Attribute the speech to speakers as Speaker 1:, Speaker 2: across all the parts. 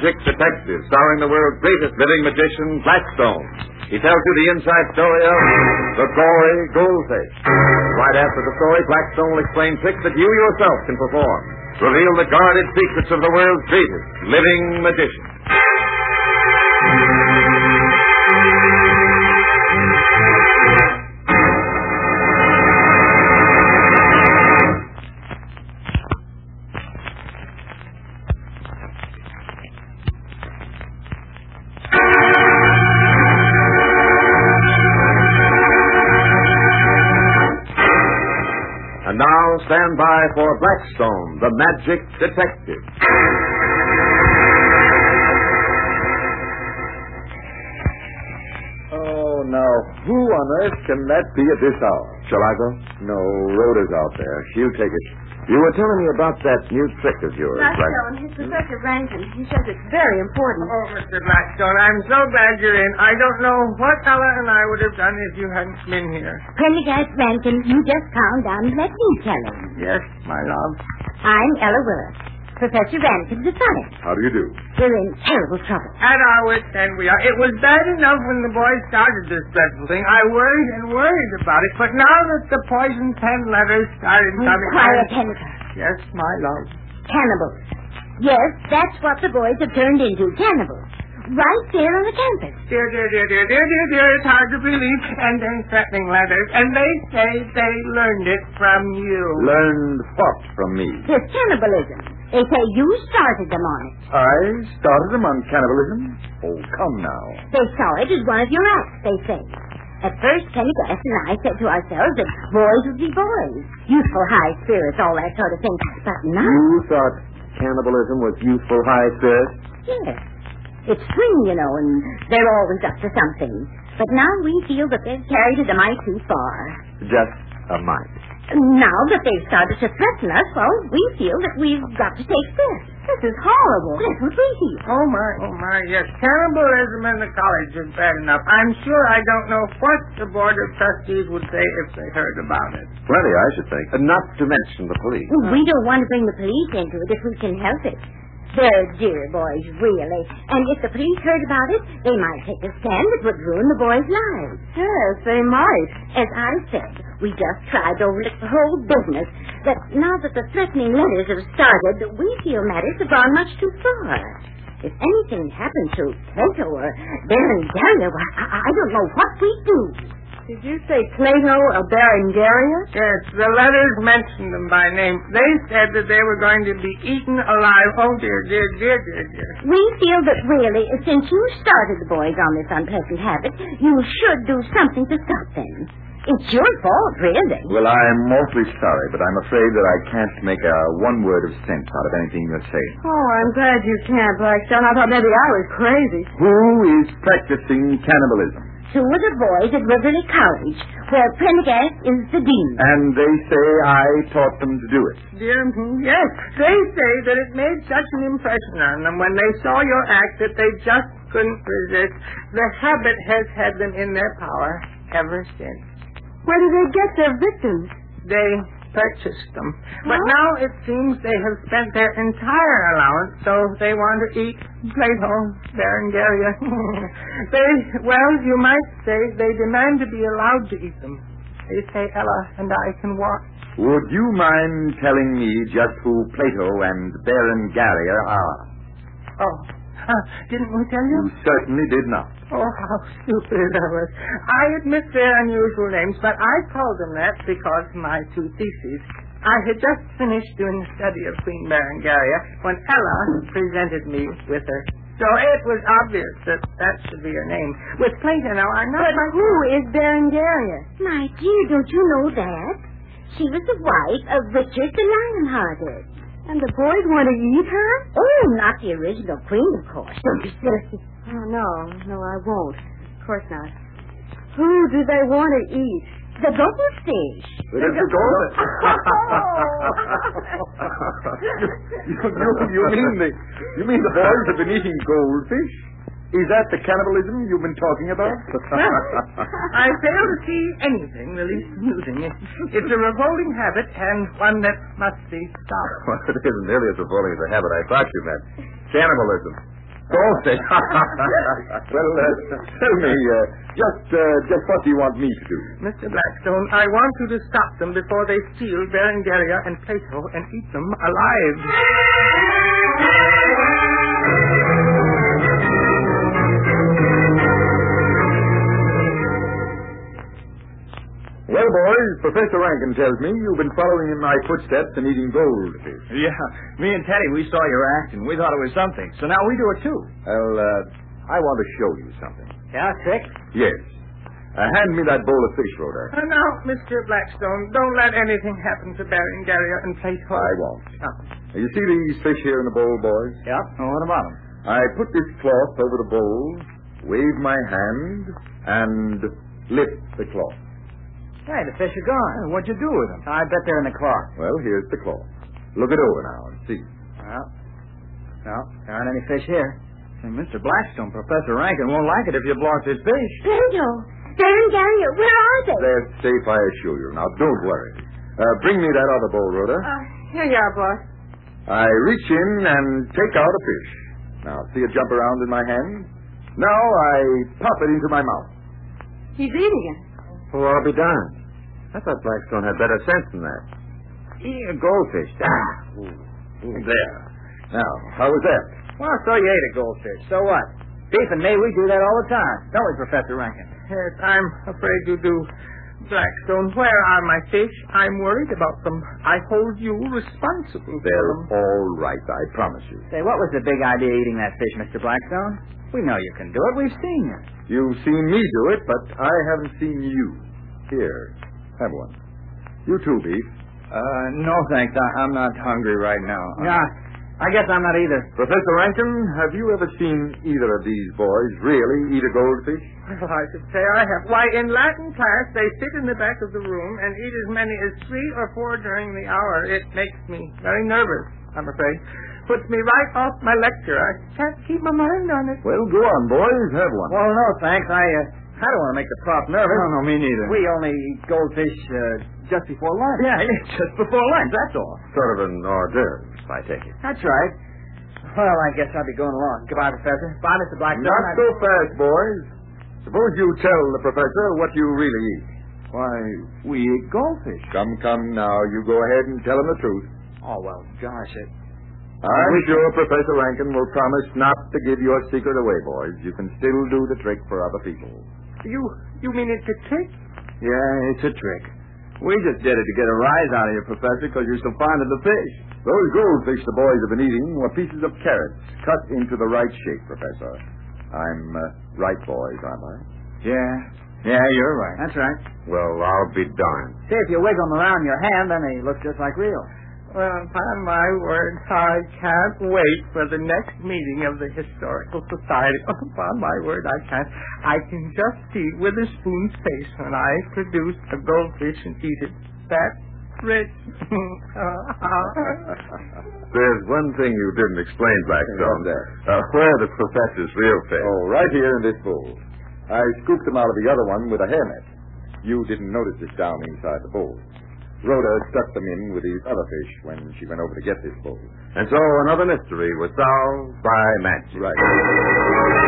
Speaker 1: Magic Detective, starring the world's greatest living magician, Blackstone. He tells you the inside story of the Gory Goldfish. Right after the story, Blackstone will explain tricks that you yourself can perform. Reveal the guarded secrets of the world's greatest living magician. Now stand by for Blackstone, the Magic Detective.
Speaker 2: Oh, now, who on earth can that be at this hour?
Speaker 1: Shall I go?
Speaker 2: No, Rhoda's out there. She'll take it. You were telling me about that new trick of yours,
Speaker 3: Blackstone, it's Professor Rankin. He says it's very important.
Speaker 4: Oh, Mr. Blackstone, I'm so glad you're in. I don't know what Ella and I would have done if you hadn't been here.
Speaker 3: Prendergast Rankin, you just calm down and let me tell him.
Speaker 4: Yes, my love.
Speaker 3: I'm Ella Willis. Professor Rankin's a son.
Speaker 2: How do you do?
Speaker 3: We're in terrible trouble.
Speaker 4: At our wits' end we are. It was bad enough when the boys started this dreadful thing. I worried and worried about it. But now that the poison pen letters started coming...
Speaker 3: Quiet,
Speaker 4: I-
Speaker 3: Henry.
Speaker 4: Yes, my love.
Speaker 3: Cannibals. Yes, that's what the boys have turned into, cannibals. Right there on the campus.
Speaker 4: Dear, dear, dear, dear, dear, dear, dear, it's hard to believe. And then threatening letters. And they say they learned it from you.
Speaker 2: Learned what from me?
Speaker 3: It's cannibalism. They say you started them on it.
Speaker 2: I started them on cannibalism? Oh, come now.
Speaker 3: They saw it as one of your acts, they say. At first, Prendergast and I said to ourselves that boys would be boys. Youthful high spirits, all that sort of thing. But now,
Speaker 2: You thought cannibalism was youthful high spirits?
Speaker 3: yes. It's spring, you know, and they're always up to something. But now we feel that they've carried it a mite too far.
Speaker 2: Just a mite.
Speaker 3: Now that they've started to threaten us, well, we feel that we've got to take this. This is horrible. That's what we feel.
Speaker 4: Oh, my, oh, my, yes. Cannibalism in the college is bad enough. I'm sure I don't know what the Board of Trustees would say if they heard about it.
Speaker 2: Plenty, I should think.
Speaker 1: And not to mention the police.
Speaker 3: We don't want to bring the police into it if we can help it. They're dear boys, really. And if the police heard about it, they might take a stand that would ruin the boys' lives. Yes, they might. As I said, we just tried to overlook the whole business. But now that the threatening letters have started, we feel matters have gone much too far. If anything happened to Plato or Berengaria, why, I, I don't know what we'd do.
Speaker 5: Did you say Plato or Berengaria?
Speaker 4: Yes, the letters mentioned them by name. They said that they were going to be eaten alive. Oh, dear, dear, dear, dear, dear.
Speaker 3: We feel that really, since you started the boys on this unpleasant habit, you should do something to stop them. It's your fault, really.
Speaker 2: Well, I'm awfully sorry, but I'm afraid that I can't make a one word of sense out of anything you're saying.
Speaker 5: Oh, I'm glad you can't, Blackstone. I thought maybe I was crazy.
Speaker 2: Who is practicing cannibalism?
Speaker 3: Two of the boys at Riverly College, where Prendergast is the dean.
Speaker 2: And they say I taught them to do it.
Speaker 4: Dear me, yes. They say that it made such an impression on them when they saw your act that they just couldn't resist. The habit has had them in their power ever since.
Speaker 5: Where do they get their victims?
Speaker 4: They purchased them. But now it seems they have spent their entire allowance, so they want to eat Plato, Berengaria. they, well, you might say they demand to be allowed to eat them. They say Ella and I can walk.
Speaker 2: Would you mind telling me just who Plato and Berengaria are?
Speaker 4: Oh, huh, didn't we tell you?
Speaker 2: You certainly did not.
Speaker 4: Oh, how stupid I was. I admit their unusual names, but I called them that because my two theses. I had just finished doing the study of Queen Berengaria when Ella presented me with her. So it was obvious that that should be her name. With Plato, now, I'm not...
Speaker 5: But who is Berengaria?
Speaker 3: My dear, don't you know that? She was the wife of Richard the Lionhearted.
Speaker 5: And the boys want to eat her?
Speaker 3: Oh, not the original queen, of course. Don't be silly.
Speaker 5: Oh, no. No, I won't. Of course not. Who do they want to eat?
Speaker 3: The goldfish.
Speaker 2: It is the goldfish. you, you, you mean the you mean the boys have been eating goldfish? Is that the cannibalism you've been talking about?
Speaker 4: I fail to see anything really amusing. It's a revolting habit and one that must be stopped.
Speaker 1: Well, it isn't nearly as revolting as a habit I thought you meant. Cannibalism.
Speaker 2: Goldfish. well, uh, tell me, uh, just, uh, just what do you want me to do?
Speaker 4: Mr. Blackstone, I want you to stop them before they steal Berengaria and Plato and eat them alive.
Speaker 2: Professor Rankin tells me you've been following in my footsteps and eating goldfish.
Speaker 6: Yeah, me and Teddy, we saw your act and we thought it was something. So now we do it too.
Speaker 2: Well, uh, I want to show you something.
Speaker 6: Yeah, trick?
Speaker 2: Yes. Uh, hand me that bowl of fish, Rhoda.
Speaker 4: Uh, now, Mr. Blackstone, don't let anything happen to Berengaria and Plato.
Speaker 2: I won't.
Speaker 4: Oh.
Speaker 2: You see these fish here in the bowl, boys?
Speaker 6: Yeah. Well, what about them?
Speaker 2: I put this cloth over the bowl, wave my hand, and lift the cloth.
Speaker 6: Hey, the fish are gone. What'd you do with them? I bet they're in the cloth.
Speaker 2: Well, here's the cloth. Look it over now and see.
Speaker 6: Well, no, there aren't any fish here. Say, Mr. Blackstone, Professor Rankin won't like it if you've lost his fish.
Speaker 3: Plato, Berengaria, where are they?
Speaker 2: They're safe, I assure you. Now, don't worry. Uh, bring me that other bowl, Rhoda.
Speaker 4: Uh, here you are, boss.
Speaker 2: I reach in and take out a fish. Now, see it jump around in my hand? Now I pop it into my mouth.
Speaker 5: He's eating it.
Speaker 1: Well, I'll be darned. I thought Blackstone had better sense than that. Eating a goldfish. Ah.
Speaker 2: There. Now, how was that?
Speaker 6: Well, so you ate a goldfish. So what? Beef and me, we do that all the time. Don't we, Professor Rankin?
Speaker 4: Yes, I'm afraid you do. Blackstone, where are my fish? I'm worried about them. I hold you responsible for
Speaker 2: They're
Speaker 4: them.
Speaker 2: all right, I promise you.
Speaker 6: Say, what was the big idea eating that fish, Mr. Blackstone? We know you can do it. We've seen you.
Speaker 2: You've seen me do it, but I haven't seen you. Here, have one. You too, Beef.
Speaker 6: Uh, no thanks. I, I'm not hungry right now. Yeah, I guess I'm not either.
Speaker 2: Professor Rankin, have you ever seen either of these boys really eat a goldfish?
Speaker 4: Well, I should say I have. Why, in Latin class, they sit in the back of the room and eat as many as three or four during the hour. It makes me very nervous, I'm afraid. Puts me right off my lecture. I can't keep my mind on it.
Speaker 2: Well, go on, boys. Have one.
Speaker 6: Well, no thanks. I, uh, I don't want to make the prof nervous.
Speaker 2: No, no, me neither.
Speaker 6: We only eat goldfish uh, just before lunch. Yeah, just before lunch. That's all.
Speaker 1: Sort of an hors d'oeuvre, I take it.
Speaker 6: That's right. Well, I guess I'll be going along. Goodbye, Professor. Bye, Mr. Blackstone.
Speaker 2: Not
Speaker 6: I-
Speaker 2: so fast, boys. Suppose you tell the professor what you really eat.
Speaker 6: Why, we eat goldfish.
Speaker 2: Come, come now. You go ahead and tell him the truth.
Speaker 6: Oh, well, gosh, it...
Speaker 2: I'm sure Professor Rankin will promise not to give your secret away, boys. You can still do the trick for other people.
Speaker 4: You, you mean it's a trick?
Speaker 6: Yeah, it's a trick. We just did it to get a rise out of you, Professor, because you're so fond of the fish.
Speaker 2: Those goldfish the boys have been eating were pieces of carrots cut into the right shape, Professor. I'm uh, right, boys, aren't I?
Speaker 6: Yeah. Yeah, you're right. That's right.
Speaker 1: Well, I'll be darned.
Speaker 6: See, if you wiggle them around your hand, then they look just like real.
Speaker 4: Well, upon my word, I can't wait for the next meeting of the Historical Society. upon my word, I can't. I can just see Witherspoon's face when I produce a goldfish and eat it. That's rich.
Speaker 1: There's one thing you didn't explain, Blackstone.
Speaker 2: What's that?
Speaker 1: Uh, where the professor's real fish.
Speaker 2: Oh, right here in this bowl. I scooped them out of the other one with a hairnet. You didn't notice it down inside the bowl. Rhoda stuck them in with these other fish when she went over to get this bowl.
Speaker 1: And so another mystery was solved by magic.
Speaker 2: Right.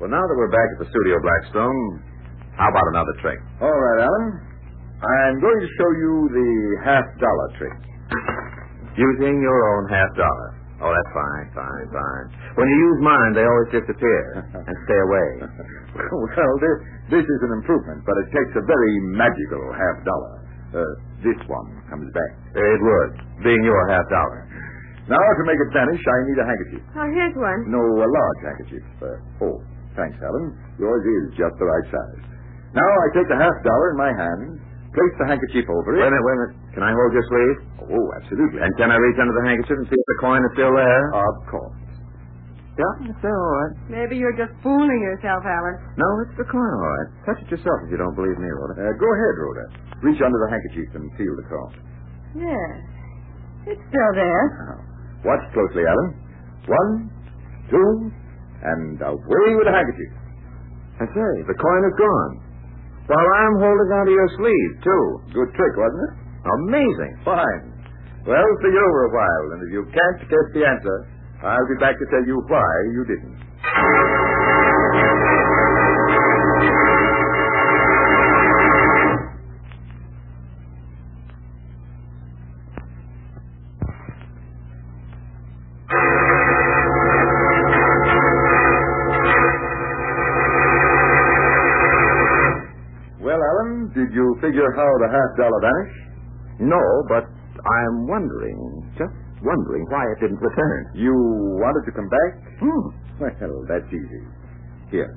Speaker 1: Well, now that we're back at the studio, Blackstone, how about another trick?
Speaker 2: All right, Alan. I'm going to show you the half dollar trick.
Speaker 1: Using your own half dollar. Oh, that's fine, fine, fine. When you use mine, they always disappear and stay away.
Speaker 2: well, this, this is an improvement, but it takes a very magical half dollar. Uh, this one comes back.
Speaker 1: It would, being your half dollar.
Speaker 2: Now, to make it vanish, I need a handkerchief.
Speaker 5: Oh, here's one.
Speaker 2: No, a large handkerchief. Uh, oh, thanks, Helen. Yours is just the right size. Now I take the half dollar in my hand, place the handkerchief over it.
Speaker 1: Wait a minute, wait a minute. Can I hold your sleeve?
Speaker 2: Oh, absolutely.
Speaker 1: And can I reach under the handkerchief and see if the coin is still there?
Speaker 2: Of course.
Speaker 1: Yeah, it's still all right.
Speaker 5: Maybe you're just fooling yourself, Alan.
Speaker 1: No, it's the coin, all right. Touch it yourself if you don't believe me, Rhoda.
Speaker 2: Uh, go ahead, Rhoda. Reach under the handkerchief and feel the coin.
Speaker 5: Yes. It's still there.
Speaker 2: Now, watch closely, Alan. One, two, and away with the handkerchief.
Speaker 1: I say, the coin is gone. While I'm holding onto your sleeve, too.
Speaker 2: Good trick, wasn't it?
Speaker 1: Amazing.
Speaker 2: Fine. Well, it over a while, and if you can't guess the answer, I'll be back to tell you why you didn't. Did you figure how the half dollar vanished?
Speaker 1: No, but I'm wondering, just wondering why it didn't return.
Speaker 2: You wanted to come back?
Speaker 1: Hmm.
Speaker 2: Well, that's easy. Here.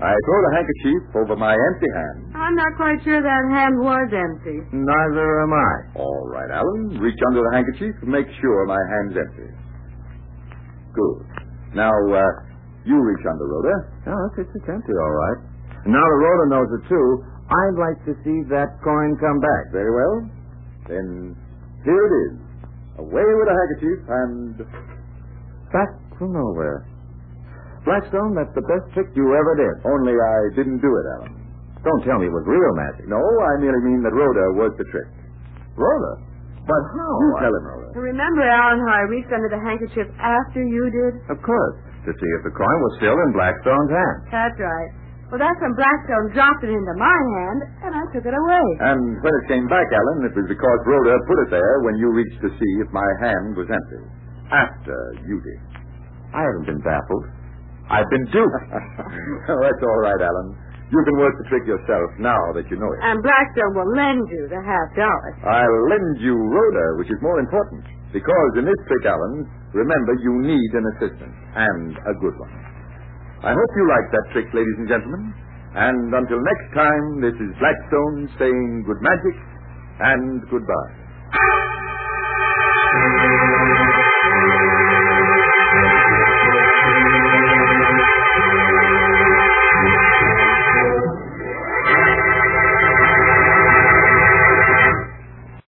Speaker 2: I throw the handkerchief over my empty hand.
Speaker 5: I'm not quite sure that hand was empty.
Speaker 1: Neither am I.
Speaker 2: All right, Alan. Reach under the handkerchief and make sure my hand's empty. Good. Now, uh, you reach under, Rhoda.
Speaker 1: No, it's, it's empty, all right. Now that Rhoda knows it, too, I'd like to see that coin come back.
Speaker 2: Very well. Then here it is. Away with the handkerchief and
Speaker 1: Back from nowhere. Blackstone, that's the best trick you ever did.
Speaker 2: only I didn't do it, Alan.
Speaker 1: Don't tell me it was real magic.
Speaker 2: No, I merely mean that Rhoda was the trick.
Speaker 1: Rhoda? But how?
Speaker 2: You tell him, Rhoda.
Speaker 5: Remember, Alan, how I reached under the handkerchief after you did?
Speaker 1: Of course. To see if the coin was still in Blackstone's hand.
Speaker 5: That's right. Well, that's when Blackstone dropped it into my hand, and I took it away.
Speaker 2: And when it came back, Alan, it was because Rhoda put it there when you reached to see if my hand was empty. After you did.
Speaker 1: I haven't been baffled. I've been duped.
Speaker 2: well, that's all right, Alan. You can work the trick yourself now that you know it.
Speaker 5: And Blackstone will lend you the half dollar.
Speaker 2: I'll lend you Rhoda, which is more important. Because in this trick, Alan, remember you need an assistant, and a good one. I hope you like that trick, ladies and gentlemen. And until next time, this is Blackstone saying good magic and goodbye.